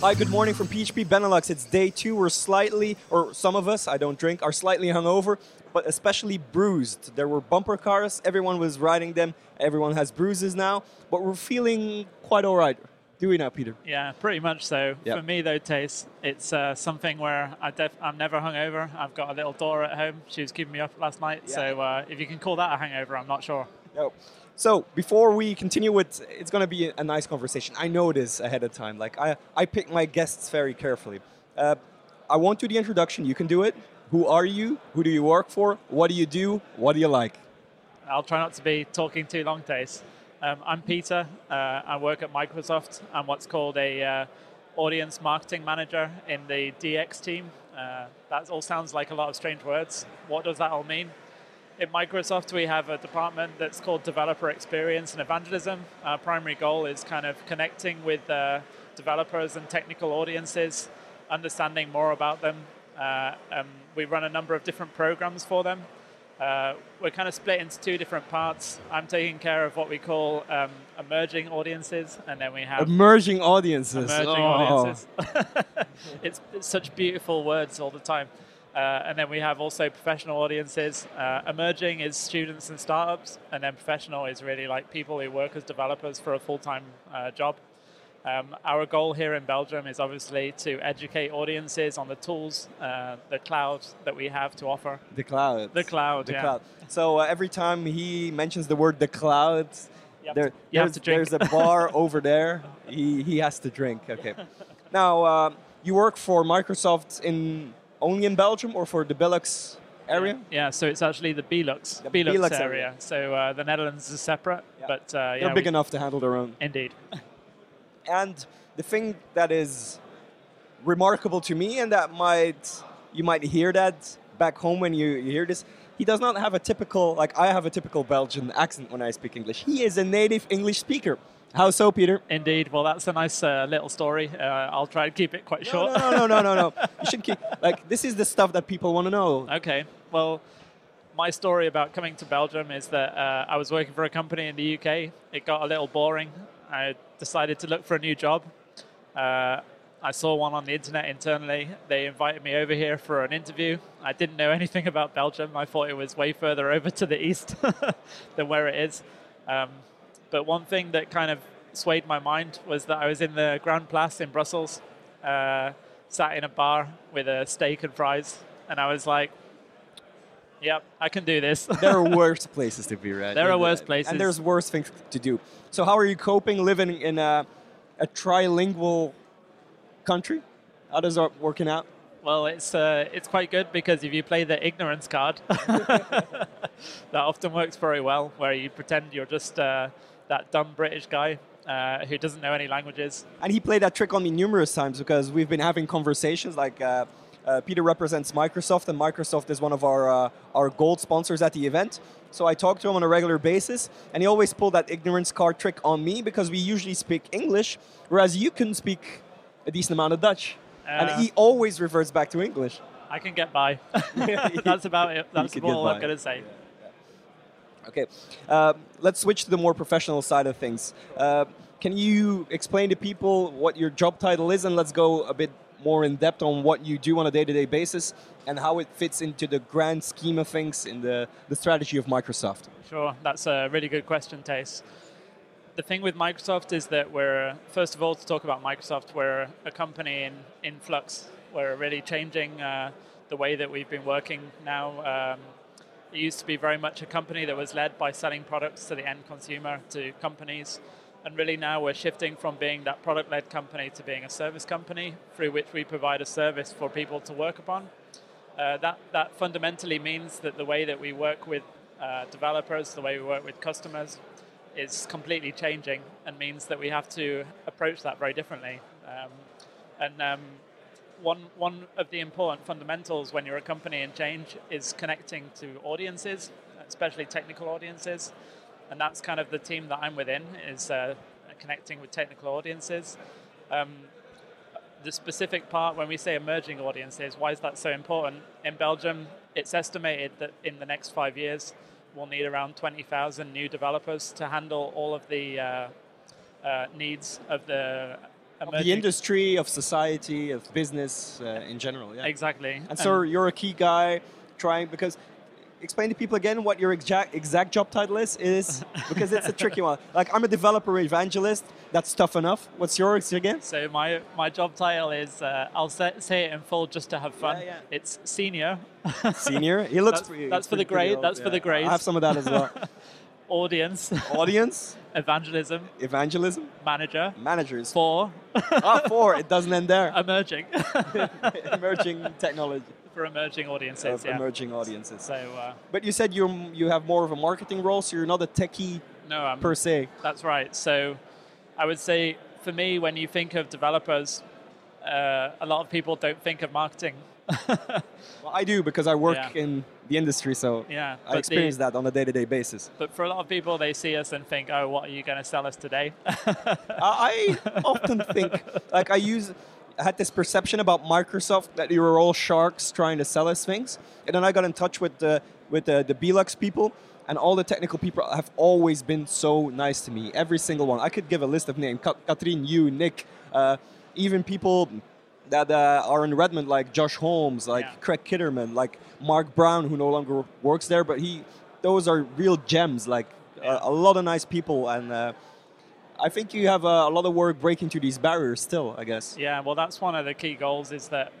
Hi, good morning from PHP Benelux. It's day two. We're slightly, or some of us, I don't drink, are slightly hungover, but especially bruised. There were bumper cars, everyone was riding them, everyone has bruises now, but we're feeling quite all right. Do we now, Peter? Yeah, pretty much so. Yep. For me, though, Thijs, it's uh, something where I def- I'm never hungover. I've got a little daughter at home. She was keeping me up last night. Yeah. So uh, if you can call that a hangover, I'm not sure. No. So before we continue with, it's going to be a nice conversation. I know this ahead of time. Like I, I pick my guests very carefully. Uh, I won't do the introduction. You can do it. Who are you? Who do you work for? What do you do? What do you like? I'll try not to be talking too long, Thijs. Um, I'm Peter. Uh, I work at Microsoft. I'm what's called a uh, audience marketing manager in the DX team. Uh, that all sounds like a lot of strange words. What does that all mean? At Microsoft, we have a department that's called Developer Experience and Evangelism. Our primary goal is kind of connecting with uh, developers and technical audiences, understanding more about them. Uh, um, we run a number of different programs for them. Uh, we're kind of split into two different parts. I'm taking care of what we call um, emerging audiences, and then we have Emerging audiences. emerging Oh. audiences. it's, it's such beautiful words all the time. Uh, and then we have also professional audiences. Uh, emerging is students and startups, and then professional is really like people who work as developers for a full time uh, job. Um, our goal here in Belgium is obviously to educate audiences on the tools, uh, the cloud that we have to offer. The cloud. The cloud, The yeah. cloud. So uh, every time he mentions the word the cloud, there, to- you have there's, there's a bar over there. He, he has to drink. Okay. Now, uh, you work for Microsoft in only in Belgium or for the Benelux area? Yeah, so it's actually the Belux, The Belux, Benelux area. area. So uh, the Netherlands is separate, Yeah. but uh, yeah, They're big we- enough to handle their own. Indeed. And the thing that is remarkable to me, and that might you might hear that back home when you, you hear this, he does not have a typical like I have a typical Belgian accent when I speak English. He is a native English speaker. How so, Peter? Indeed. Well, that's a nice uh, little story. Uh, I'll try to keep it quite No, short. no, no, no, no, no. You should keep like this is the stuff that people want to know. okay. Well, my story about coming to Belgium is that uh, I was working for a company in the UK. It got a little boring. I decided to look for a new job. Uh, I saw one on the internet internally. They invited me over here for an interview. I didn't know anything about Belgium. I thought it was way further over to the east than where it is. Um, but one thing that kind of swayed my mind was that I was in the Grand Place in Brussels, uh, sat in a bar with a steak and fries, and I was like, "Yep, I can do this." There are worse places to be, right? There are worse places. and there's worse things to do. So, how are you coping living in a, a trilingual country? How does that working out? Well, it's uh, it's quite good because if you play the ignorance card, that often works very well. Where you pretend you're just uh, that dumb British guy uh, who doesn't know any languages. And he played that trick on me numerous times because we've been having conversations. Like uh, uh, Peter represents Microsoft, and Microsoft is one of our uh, our gold sponsors at the event. So I talk to him on a regular basis, and he always pulled that ignorance card trick on me because we usually speak English, whereas you can speak a decent amount of Dutch, and Uh. he always reverts back to English. I can get by. That's about it. That's all. I'm going to say. Okay, uh, let's switch to the more professional side of things. Uh, can you explain to people what your job title is, and let's go a bit more in depth on what you do on a day-to-day basis and how it fits into the grand scheme of things in the, the strategy of Microsoft? Sure, that's a really good question, Thijs. The thing with Microsoft is that we're, first of all, to talk about Microsoft, we're a company in, in flux. We're really changing uh, the way that we've been working now. Um, it used to be very much a company that was led by selling products to the end consumer, to companies. And really now we're shifting from being that product led company to being a service company through which we provide a service for people to work upon. Uh, that, that fundamentally means that the way that we work with uh, developers, the way we work with customers, is completely changing and means that we have to approach that very differently. Um, and um, one, one of the important fundamentals when you're a company in change is connecting to audiences, especially technical audiences. And that's kind of the team that I'm within, is uh, connecting with technical audiences. Um, the specific part when we say emerging audiences, why is that so important? In Belgium, it's estimated that in the next five years, we'll need around 20,000 new developers to handle all of the uh, uh, needs of the of the industry, of society, of business uh, in general. Yeah, exactly. And so you're a key guy trying because explain to people again what your exact exact job title is is because it's a tricky one. Like I'm a developer evangelist. That's tough enough. What's yours again? So my my job title is uh, I'll say, say, it in full just to have fun. Yeah, yeah. It's senior. senior. He looks. That's, pretty, that's for the grade. old, That's yeah. for the grade. I have some of that as well. Audience. Audience, Evangelism. evangelism, Manager. managers. Four. ah, four. It doesn't end there. emerging. emerging technology for emerging audiences. of yeah. emerging audiences. So uh, But you said you you have more of a marketing role, so you're not a techie no, I'm per se. That's right. So I would say for me, when you think of developers, uh, a lot of people don't think of marketing. Well, I do because I work Yeah. in the industry, so yeah. I experience that on a day-to-day basis. But for a lot of people, they see us and think, oh, what are you going to sell us today? I often think, like, I use, had this perception about Microsoft that you were all sharks trying to sell us things, and then I got in touch with the with the, the Belux people, and all the technical people have always been so nice to me. Every single one. I could give a list of names: Ka- Katrine, you, Nick, uh, even people that uh, are in Redmond, like Josh Holmes, like Yeah. Craig Kitterman, like Mark Brown, who no longer works there, but he, those are real gems. Like Yeah. a, a lot of nice people, and uh, I think you have a, a lot of work breaking through these barriers still. I guess. Yeah, well, that's one of the key goals is that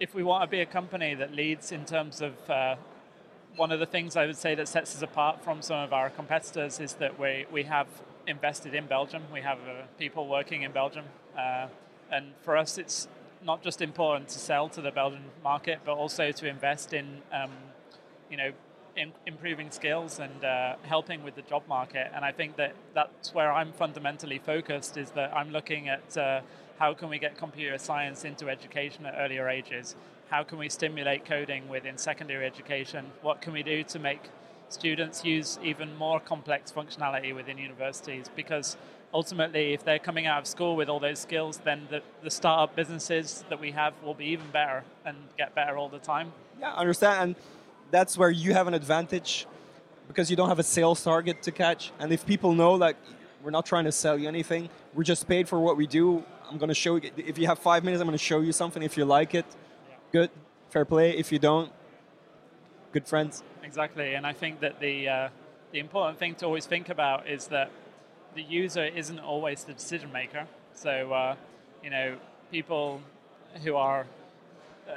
if we want to be a company that leads in terms of uh, one of the things I would say that sets us apart from some of our competitors is that we, we have invested in Belgium. We have uh, people working in Belgium. Uh, and for us, it's not just important to sell to the Belgian market, but also to invest in, um, you know, in, improving skills and uh, helping with the job market. And I think that that's where I'm fundamentally focused is that I'm looking at uh, how can we get computer science into education at earlier ages? How can we stimulate coding within secondary education? What can we do to make students use even more complex functionality within universities? Because ultimately, if they're coming out of school with all those skills, then the, the startup businesses that we have will be even better and get better all the time. Yeah, I understand, and that's where you have an advantage because you don't have a sales target to catch. And if people know that we're not trying to sell you anything, we're just paid for what we do. I'm going to show you. If you have five minutes, I'm going to show you something. If you like it, good, fair play. If you don't, good friends. Exactly, and I think that the uh, the important thing to always think about is that the user isn't always the decision maker. So uh, you know, people who are uh,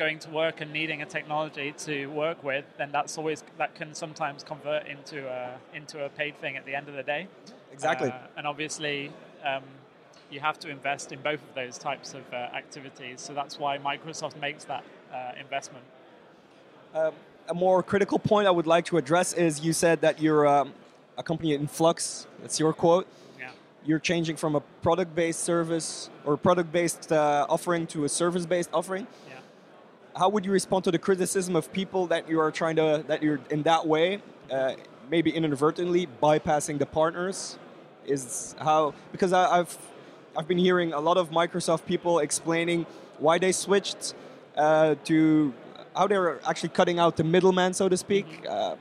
going to work and needing a technology to work with, then that's always that can sometimes convert into a into a paid thing at the end of the day. Exactly. Uh, and obviously. Um, you have to invest in both of those types of uh, activities. So that's why Microsoft makes that uh, investment. Um, a more critical point I would like to address is you said that you're um, a company in flux. That's your quote. Yeah. You're changing from a product-based service or product-based uh, offering to a service-based offering. How would you respond to the criticism of people that you are trying to that you're in that way, uh, maybe inadvertently bypassing the partners? Is how because I, I've I've been hearing a lot of Microsoft people explaining why they switched uh, to how they're actually cutting out the middleman, so to speak. Uh,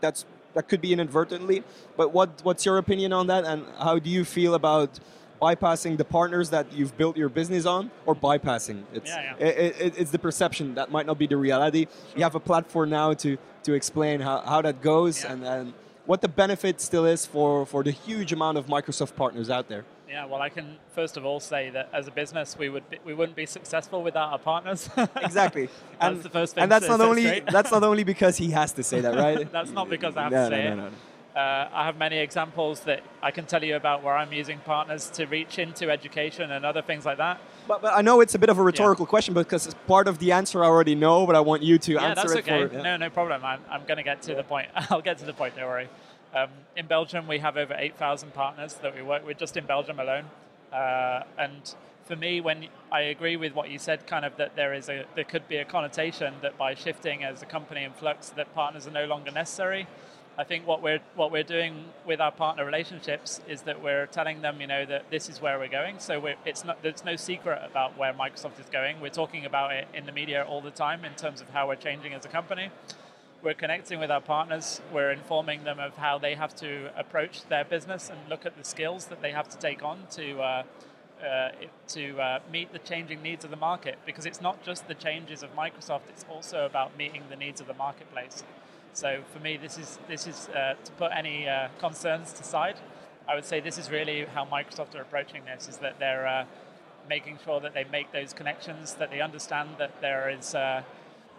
that's that could be inadvertently. But what what's your opinion on that, and how do you feel about bypassing the partners that you've built your business on, or bypassing? It's Yeah, yeah. It, it, it's the perception that might not be the reality. You have a platform now to to explain how, how that goes Yeah. and, and what the benefit still is for, for the huge amount of Microsoft partners out there. Yeah, well, I can first of all say that as a business, we would be, we wouldn't be successful without our partners. Exactly. That's and, the first thing And that's not only that's not only because he has to say that, right? That's not because I have no, to say no, it. no, no, no. Uh, I have many examples that I can tell you about where I'm using partners to reach into education and other things like that. But, but I know it's a bit of a rhetorical question because it's part of the answer I already know, but I want you to yeah, answer that's it okay. for. yeah. No, no problem. I'm, I'm going to get to the point. I'll get to the point. Don't worry. Um, in Belgium, we have over 8,000 partners that we work with just in Belgium alone. Uh, and for me, when I agree with what you said, kind of that there is a there could be a connotation that by shifting as a company in flux, that partners are no longer necessary. I think what we're what we're doing with our partner relationships is that we're telling them, you know, that this is where we're going. So it's not there's no secret about where Microsoft is going. We're talking about it in the media all the time in terms of how we're changing as a company. We're connecting with our partners. We're informing them of how they have to approach their business and look at the skills that they have to take on to. Uh, uh, to uh, meet the changing needs of the market because it's not just the changes of Microsoft, it's also about meeting the needs of the marketplace. So for me, this is this is uh, to put any uh, concerns aside. I would say this is really how Microsoft are approaching this: is that they're uh, making sure that they make those connections, that they understand that there is uh,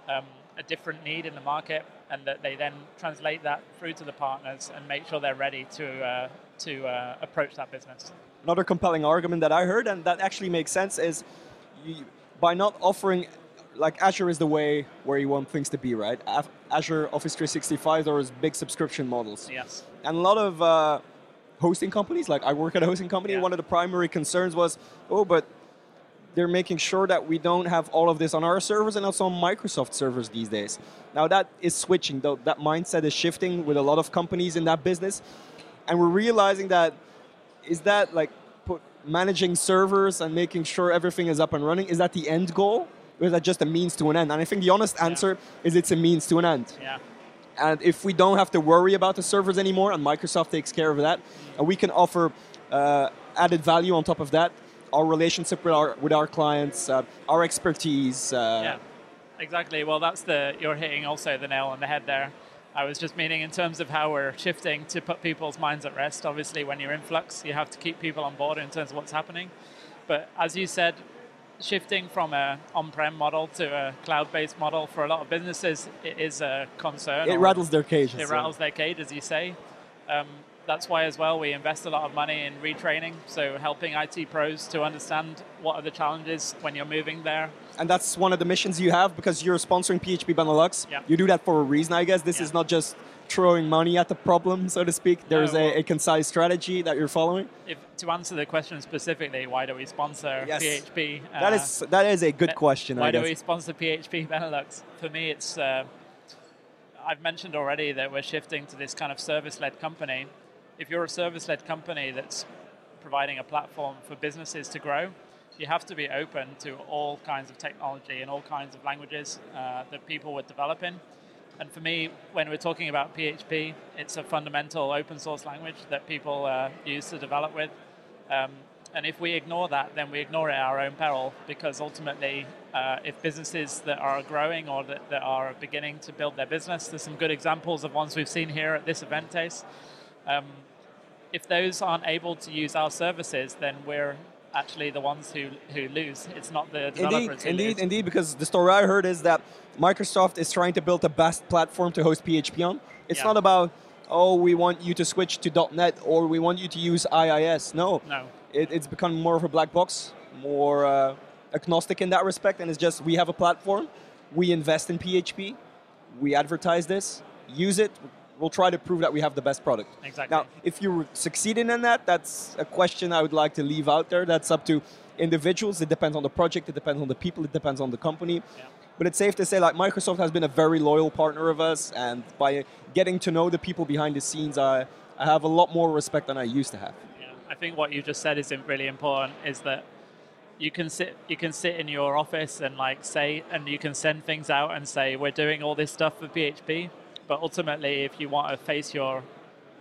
um, a different need in the market, and that they then translate that through to the partners and make sure they're ready to uh, to uh, approach that business. Another compelling argument that I heard, and that actually makes sense, is you, by not offering like Azure is the way where you want things to be, right? Azure Office 365, those big subscription models. Yes. And a lot of uh, hosting companies, like I work at a hosting company, Yeah. one of the primary concerns was, oh, but they're making sure that we don't have all of this on our servers and also on Microsoft servers these days. Now that is switching, though that mindset is shifting with a lot of companies in that business. And we're realizing that is that like put, managing servers and making sure everything is up and running, is that the end goal? Is that just a means to an end? And I think the honest answer is it's a means to an end. Yeah. And if we don't have to worry about the servers anymore, and Microsoft takes care of that, and we can offer uh, added value on top of that, our relationship with our with our clients, uh, our expertise. Uh, Yeah, exactly. Well, that's the you're hitting also the nail on the head there. I was just meaning in terms of how we're shifting to put people's minds at rest. Obviously, when you're in flux, you have to keep people on board in terms of what's happening. But as you said, shifting from a on-prem model to a cloud-based model for a lot of businesses, is a concern. It rattles their cage. it so- rattles their cage, as you say. Um, that's why, as well, we invest a lot of money in retraining, so helping IT pros to understand what are the challenges when you're moving there. And that's one of the missions you have because you're sponsoring PHP Benelux. Yeah. You do that for a reason, I guess. This Yeah. is not just throwing money at the problem, so to speak. There's well- a, a concise strategy that you're following. If, to answer the question specifically, why do we sponsor Yes. PHP? that uh, is that is a good question. Why do we sponsor PHP Benelux? For me, it's uh, I've mentioned already that we're shifting to this kind of service-led company. If you're a service-led company that's providing a platform for businesses to grow, you have to be open to all kinds of technology and all kinds of languages uh, that people would develop in. And for me, when we're talking about PHP, it's a fundamental open source language that people uh, use to develop with. Um, and if we ignore that, then we ignore it at our own peril because ultimately, uh, if businesses that are growing or that, that are beginning to build their business, there's some good examples of ones we've seen here at this event, Thijs. Um, if those aren't able to use our services, then we're actually the ones who, who lose. It's not the Indeed, developers who indeed, lose. indeed. Because the story I heard is that Microsoft is trying to build the best platform to host PHP on. It's Yeah. not about oh we want you to switch to .NET or we want you to use IIS. No, No. it, it's become more of a black box, more uh, agnostic in that respect, and it's just we have a platform, we invest in PHP, we advertise this, use it. We'll try to prove that we have the best product. Exactly. Now, if you're succeeding in that, that's a question I would like to leave out there. That's up to individuals. It depends on the project. It depends on the people. It depends on the company. Yeah. But it's safe to say, like Microsoft has been a very loyal partner of us, and by getting to know the people behind the scenes, I, I have a lot more respect than I used to have. Yeah, I think what you just said is really important. Is that you can sit you can sit in your office and like say and you can send things out and say we're doing all this stuff for PHP, but ultimately if you want to face your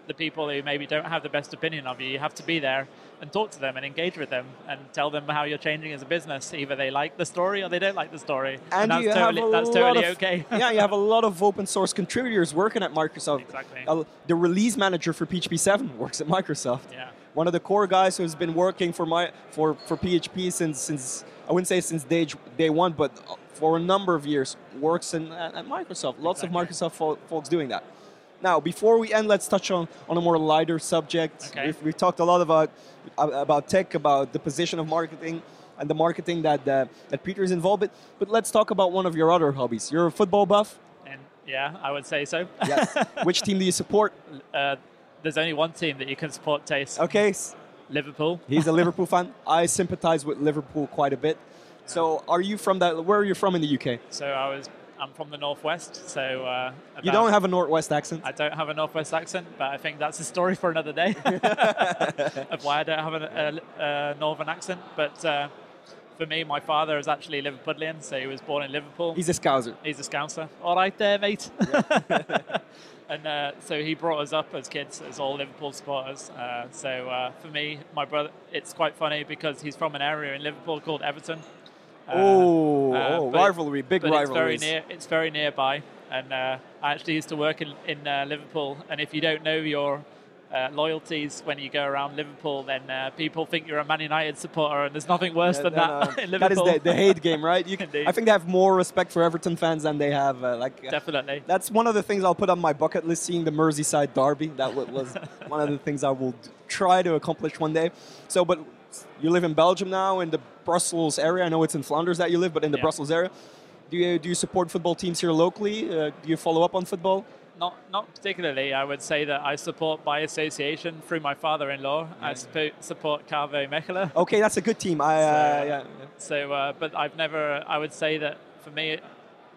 the people who maybe don't have the best opinion of you, you have to be there and talk to them and engage with them and tell them how you're changing as a business. Either they like the story or they don't like the story, and, that's totally that's totally of, okay. yeah, you have a lot of open source contributors working at Microsoft. Exactly. Uh, the release manager for PHP 7 works at Microsoft. yeah. One of the core guys who's been working for my for, for PHP since since I wouldn't say since day day one, but for a number of years works in at, Microsoft. Lots Exactly. of Microsoft fo- folks doing that. Now, before we end, let's touch on, on a more lighter subject. Okay. We've, we've talked a lot about about tech, about the position of marketing, and the marketing that uh, that Peter is involved with. But let's talk about one of your other hobbies. You're a football buff. And yeah, I would say so. Yes. Which team do you support? uh, there's only one team that you can support. Thijs Okay, Liverpool. He's a Liverpool fan. I sympathize with Liverpool quite a bit. So, are you from that? Where are you from in the UK? So I was I'm from the northwest, so uh, you don't have a northwest accent. I don't have a northwest accent, but I think that's a story for another day of why I don't have a, a, a northern accent. But uh, for me, my father is actually Liverpudlian, so he was born in Liverpool. He's a Scouser. He's a Scouser. All right, there, mate. and uh, so he brought us up as kids as all Liverpool supporters. Uh, so uh, for me, my brother, it's quite funny because he's from an area in Liverpool called Everton. Uh, oh, uh, oh rivalry, big rivalry. It's very near. It's very nearby, and uh, I actually used to work in, in Liverpool. And if you don't know your uh, loyalties when you go around Liverpool, then uh, people think you're a Man United supporter, and there's nothing worse than that in Liverpool. That is the, the hate game, right? You can, I think they have more respect for Everton fans than they have. Uh, like uh, definitely. That's one of the things I'll put on my bucket list. Seeing the Merseyside derby, that was one of the things I will try to accomplish one day. So, but you live in Belgium now, in the Brussels area. I know it's in Flanders that you live, but in the yeah. Brussels area. Do you, do you support football teams here locally? Uh, do you follow up on football? Not not particularly. I would say that I support by association through my father-in-law. I support KV Mechelen. Okay, that's a good team. I so, uh, yeah. So, uh, but I've never. I would say that for me,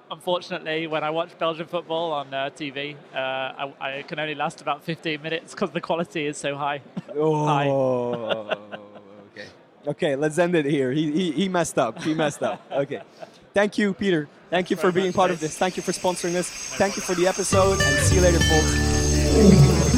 unfortunately, when I watch Belgian football on uh, TV, uh, I, I, can only last about 15 minutes because the quality is so high. Oh, high. okay. Okay, let's end it here. He, he, he messed up. He messed up. Okay. Thank you, Peter. Thank you for being part of this. Thank you for sponsoring this. Thank you for the episode, and see you later, folks.